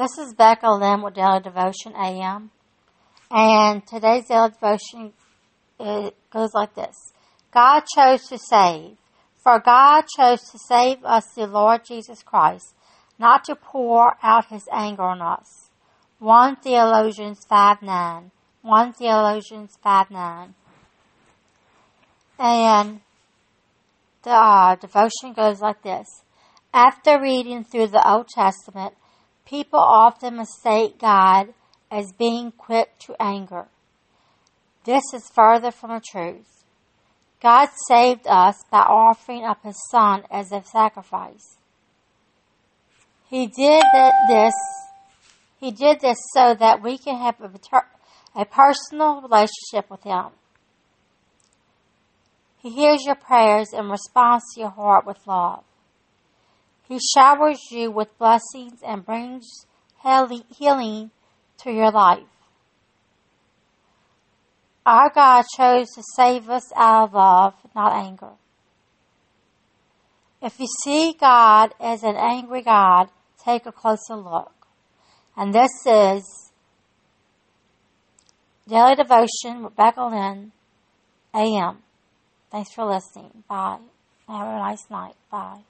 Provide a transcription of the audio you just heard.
This is Becca Lynn with Daily Devotion AM. And today's Daily Devotion goes like this God chose to save. For God chose to save us through Lord Jesus Christ, not to pour out his anger on us. 1 Thessalonians 5 9. 1 Thessalonians 5 9. And the uh, devotion goes like this. After reading through the Old Testament, people often mistake God as being quick to anger. This is further from the truth. God saved us by offering up His Son as a sacrifice. He did this. He did this so that we can have a, a personal relationship with Him. He hears your prayers and responds to your heart with love. He showers you with blessings and brings healing to your life. Our God chose to save us out of love, not anger. If you see God as an angry God, take a closer look. And this is Daily Devotion with Becca Lynn, AM. Thanks for listening. Bye. Have a nice night. Bye.